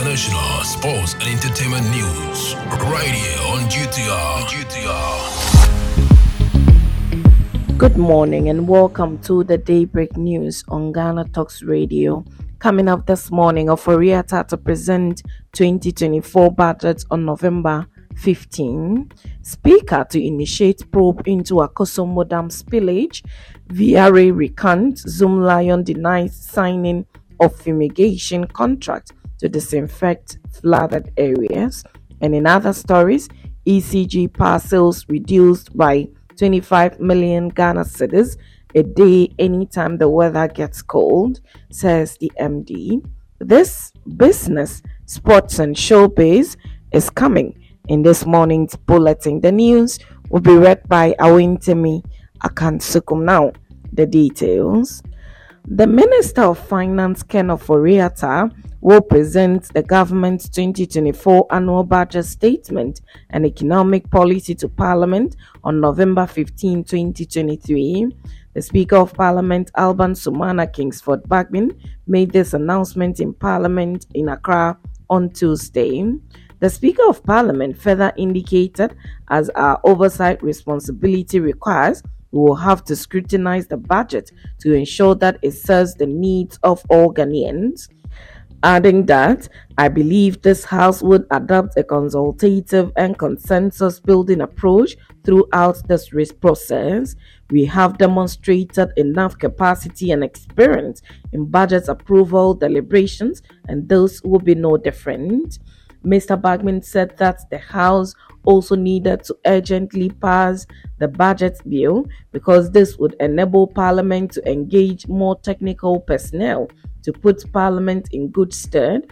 international, sports, and entertainment news. Right here on GTR. GTR. Good morning and welcome to the Daybreak News on Ghana Talks Radio. Coming up this morning, Ofori-Atta to present 2024 budget on November 15. Speaker to initiate probe into Akosombo Dam spillage. VRA recant. Zoomlion denies signing of fumigation contract to disinfect flooded areas. And in other stories, ECG parcels reduced by 25 million Ghana cedis a day anytime the weather gets cold, says the MD. This business, sports and showbiz is coming in this morning's bulletin. The news will be read by Awentemi Akansukum. Now, the details. The Minister of Finance, Ken Ofori-Atta, will present the government's 2024 annual budget statement and economic policy to Parliament on November 15, 2023. The Speaker of Parliament, Alban Sumana Kingsford Bagbin, made this announcement in Parliament in Accra on Tuesday. The Speaker of Parliament further indicated, as our oversight responsibility requires, we will have to scrutinize the budget to ensure that it serves the needs of all Ghanaians. Adding that, I believe this House would adopt a consultative and consensus building approach throughout this process. We have demonstrated enough capacity and experience in budget approval deliberations, and those will be no different. Mr. Bagbin said that the House also needed to urgently pass the budget bill because this would enable Parliament to engage more technical personnel to put Parliament in good stead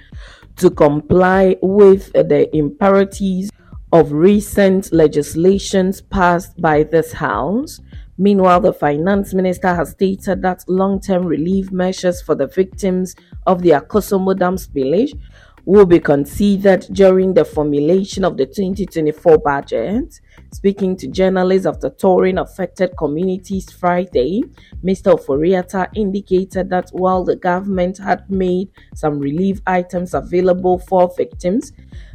to comply with the imperatives of recent legislations passed by this House. Meanwhile, the finance minister has stated that long term relief measures for the victims of the Akosombo Dam spillage will be considered during the formulation of the 2024 budget. Speaking to journalists after touring affected communities Friday, Mr. Ofori-Atta indicated that while the government had made some relief items available for victims,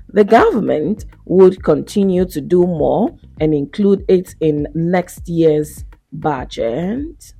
the government would continue to do more and include it in next year's budget.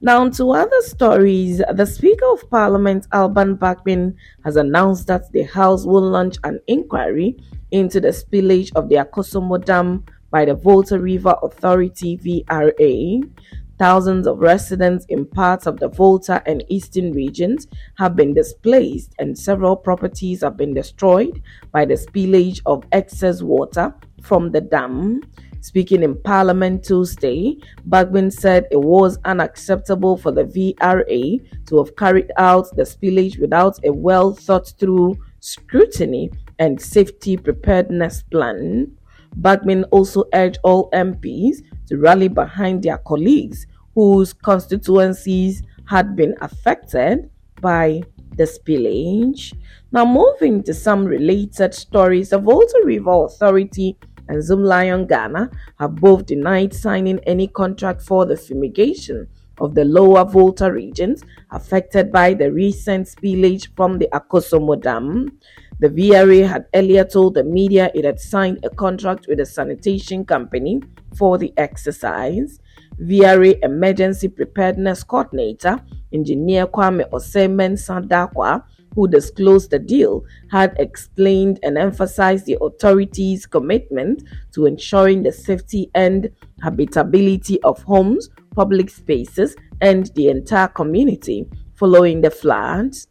Now, to other stories, the Speaker of Parliament, Alban Bagbin, has announced that the House will launch an inquiry into the spillage of the Akosombo Dam by the Volta River Authority VRA. Thousands of residents in parts of the Volta and Eastern regions have been displaced, and several properties have been destroyed by the spillage of excess water from the dam. Speaking in Parliament Tuesday, Bagbin said it was unacceptable for the VRA to have carried out the spillage without a well thought through scrutiny and safety preparedness plan. Bagbin also urged all MPs to rally behind their colleagues whose constituencies had been affected by the spillage. Now, moving to some related stories, the Volta River Authority and Zoomlion Ghana have both denied signing any contract for the fumigation of the lower Volta regions affected by the recent spillage from the Akosombo Dam. The VRA had earlier told the media it had signed a contract with a sanitation company for the exercise. VRA Emergency Preparedness Coordinator, Engineer Kwame Osemen Sadakwa, who disclosed the deal, had explained and emphasized the authorities' commitment to ensuring the safety and habitability of homes, public spaces, and the entire community following the floods.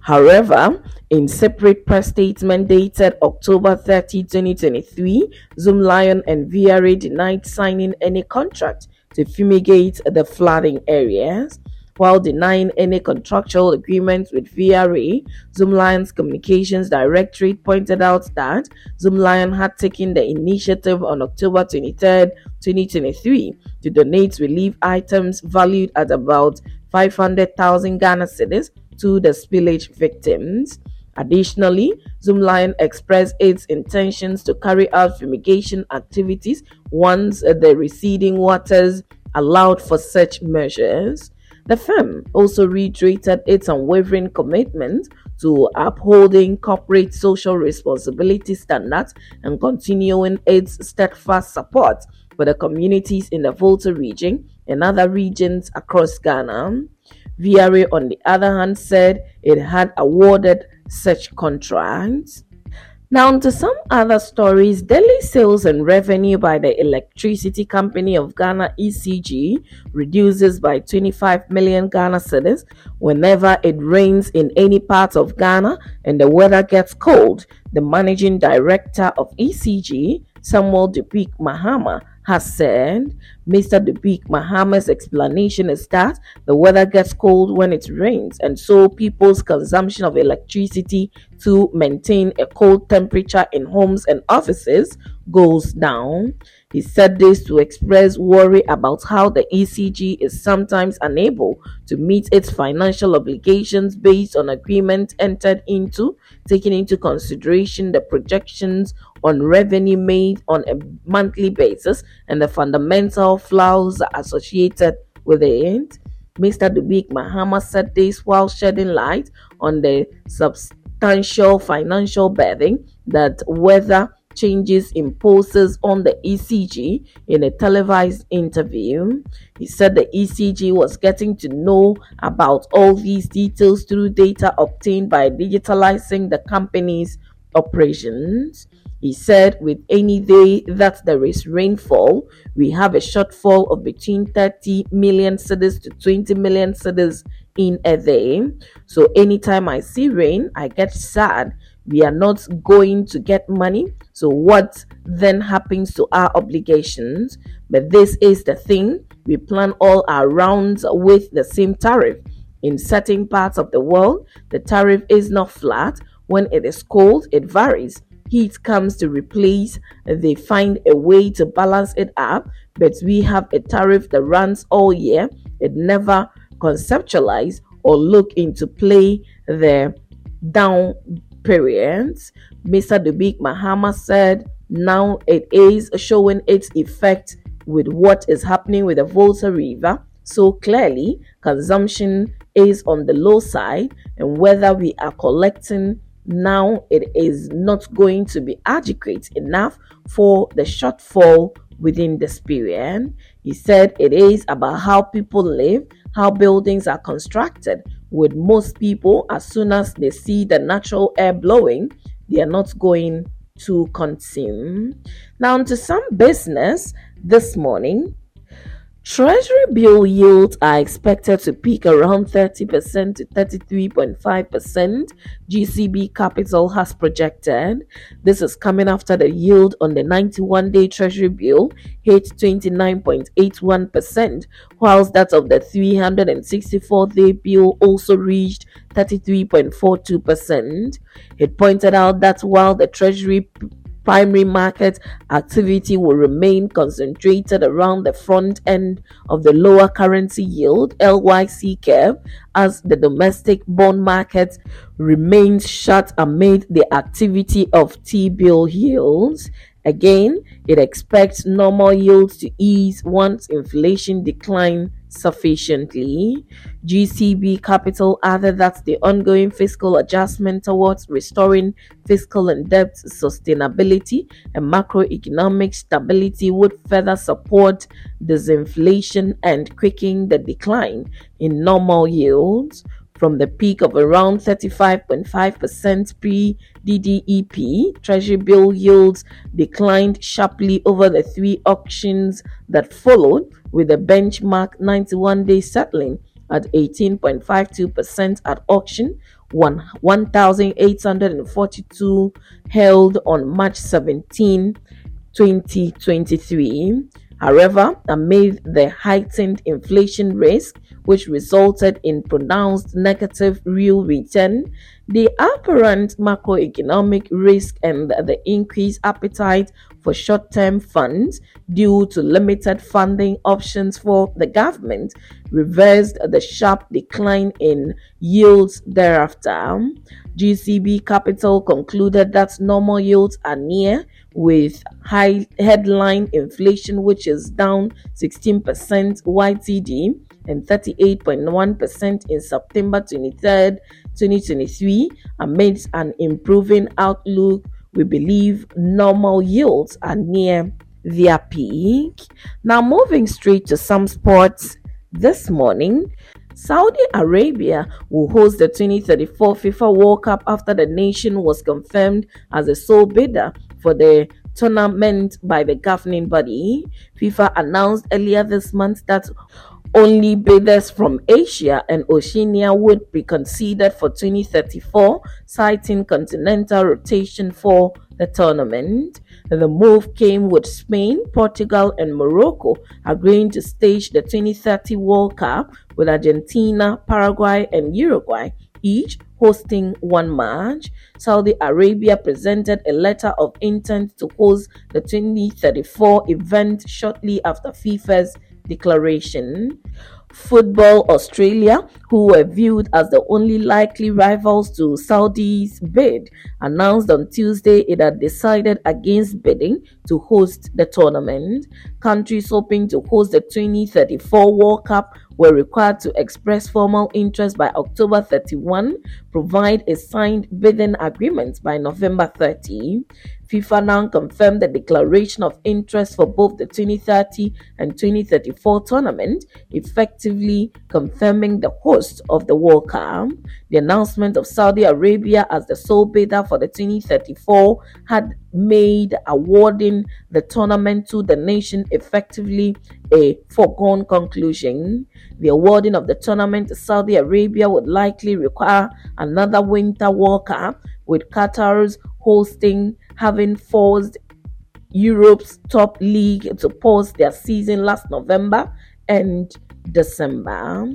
However, in separate press statement dated October 30, 2023, Zoomlion and VRA denied signing any contract to fumigate the flooding areas. While denying any contractual agreements with VRA, Zoomlion's communications directorate pointed out that Zoomlion had taken the initiative on October 23, 2023, to donate relief items valued at about 500,000 Ghana cedis to the spillage victims. Additionally, Zoomlion expressed its intentions to carry out fumigation activities once the receding waters allowed for such measures. The firm also reiterated its unwavering commitment to upholding corporate social responsibility standards and continuing its steadfast support for the communities in the Volta region and other regions across Ghana. VRA, on the other hand, said it had awarded such contracts now, to some other stories, daily sales and revenue by the Electricity Company of Ghana ECG reduces by 25 million Ghana cedis whenever it rains in any part of Ghana and the weather gets cold. The managing director of ECG, Samuel Dubik Mahama, has said. Mr. Dubik Mahama's explanation is that the weather gets cold when it rains, and so people's consumption of electricity to maintain a cold temperature in homes and offices goes down. He said this to express worry about how the ECG is sometimes unable to meet its financial obligations based on agreement entered into, taking into consideration the projections on revenue made on a monthly basis and the fundamental flaws associated with it. Mr. Dubik Mahama said this while shedding light on the substantial financial burden that weather changes imposes on the ECG in a televised interview. He said the ECG was getting to know about all these details through data obtained by digitalizing the company's operations. He said, with any day that there is rainfall, we have a shortfall of between 30 million cedis to 20 million cedis in a day. So anytime I see rain, I get sad we are not going to get money. So, what then happens to our obligations? But this is the thing we plan all our rounds with the same tariff. In certain parts of the world, the tariff is not flat. When it is cold, it varies. Heat comes to replace, they find a way to balance it up, but we have a tariff that runs all year. It never conceptualize or look into play the down Parents, Mr. Dubik Mahama said now it is showing its effect with what is happening with the Volta River. So clearly, consumption is on the low side, and whether we are collecting now, it is not going to be adequate enough for the shortfall within this period. He said it is about how people live, how buildings are constructed. With most people, as soon as they see the natural air blowing, they are not going to consume. Now, to some business this morning, Treasury bill yields are expected to peak around 30% to 33.5%, GCB Capital has projected. This is coming after the yield on the 91 day Treasury bill hit 29.81%, whilst that of the 364 day bill also reached 33.42%. It pointed out that while the Treasury primary market activity will remain concentrated around the front end of the lower currency yield LYC curve as the domestic bond market remains shut amid the activity of T-bill yields. Again, it expects normal yields to ease once inflation declines sufficiently. GCB Capital added that the ongoing fiscal adjustment towards restoring fiscal and debt sustainability and macroeconomic stability would further support disinflation and quicken the decline in normal yields from the peak of around 35.5% pre DDEP, Treasury bill yields declined sharply over the three auctions that followed, with the benchmark 91 day settling at 18.52% at auction, 1,842 held on March 17, 2023. However, amid the heightened inflation risk, which resulted in pronounced negative real return, the apparent macroeconomic risk and the increased appetite for short term funds due to limited funding options for the government reversed the sharp decline in yields thereafter. GCB Capital concluded that normal yields are near with high headline inflation, which is down 16% YTD and 38.1% in September 23rd, 2023, amidst an improving outlook. We believe normal yields are near their peak. Now, moving straight to some sports this morning. Saudi Arabia will host the 2034 FIFA World Cup after the nation was confirmed as a sole bidder for the tournament by the governing body. FIFA announced earlier this month that only bidders from Asia and Oceania would be considered for 2034, citing continental rotation for the tournament. The move came with Spain, Portugal, and Morocco agreeing to stage the 2030 World Cup with Argentina, Paraguay, and Uruguay each hosting one match. Saudi Arabia presented a letter of intent to host the 2034 event shortly after FIFA's declaration. Football Australia, who were viewed as the only likely rivals to Saudi's bid, announced on Tuesday it had decided against bidding to host the tournament. Countries hoping to host the 2034 World Cup were required to express formal interest by October 31, provide a signed bidding agreement by November 30. FIFA now confirmed the declaration of interest for both the 2030 and 2034 tournament, effectively confirming the host of the World Cup. The announcement of Saudi Arabia as the sole bidder for the 2034 had made awarding the tournament to the nation effectively a foregone conclusion. The awarding of the tournament to Saudi Arabia would likely require another Winter World Cup, with Qatar's hosting having forced Europe's top league to pause their season last November and December.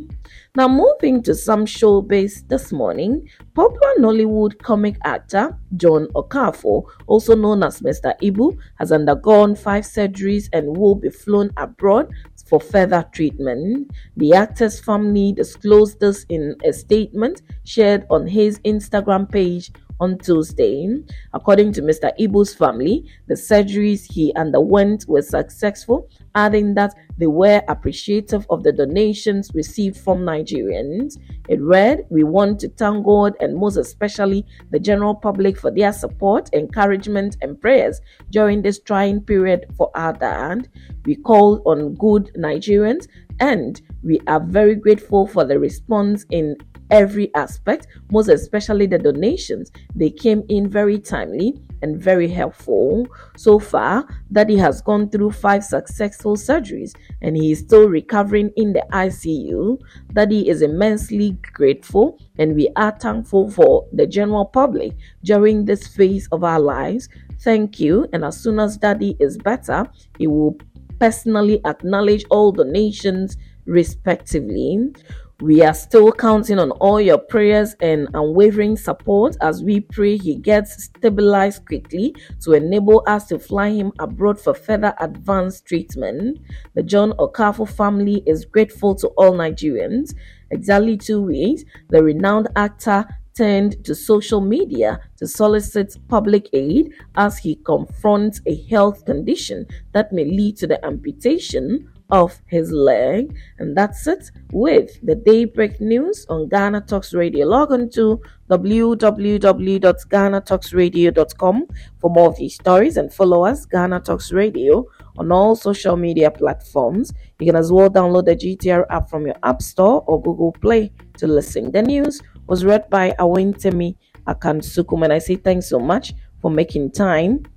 Now, moving to some showbiz this morning, popular Nollywood comic actor John Okafor, also known as Mr. Ibu, has undergone five surgeries and will be flown abroad for further treatment. The actor's family disclosed this in a statement shared on his Instagram page on Tuesday. According to Mr. Ibu's family, the surgeries he underwent were successful, adding that they were appreciative of the donations received from Nigerians. It read, We want to thank God and most especially the general public for their support, encouragement, and prayers during this trying period for our dad. We call on good Nigerians and we are very grateful for the response in every aspect, most especially the donations. They came in very timely and very helpful. So far, Daddy has gone through five successful surgeries and he is still recovering in the ICU. Daddy is immensely grateful and we are thankful for the general public during this phase of our lives. Thank you. And as soon as Daddy is better, he will personally acknowledge all donations respectively. We are still counting on all your prayers and unwavering support as we pray he gets stabilized quickly to enable us to fly him abroad for further advanced treatment. The John Okafor family is grateful to all Nigerians. Exactly two weeks, the renowned actor turned to social media to solicit public aid as he confronts a health condition that may lead to the amputation of his leg. And that's it with the Daybreak News on Ghana Talks Radio. Log on to www.ghanatalksradio.com for more of these stories and follow us, Ghana Talks Radio, on all social media platforms. You can as well download the GTR app from your App Store or Google Play to listen. The news was read by Awentemi Akansukum, and I say thanks so much for making time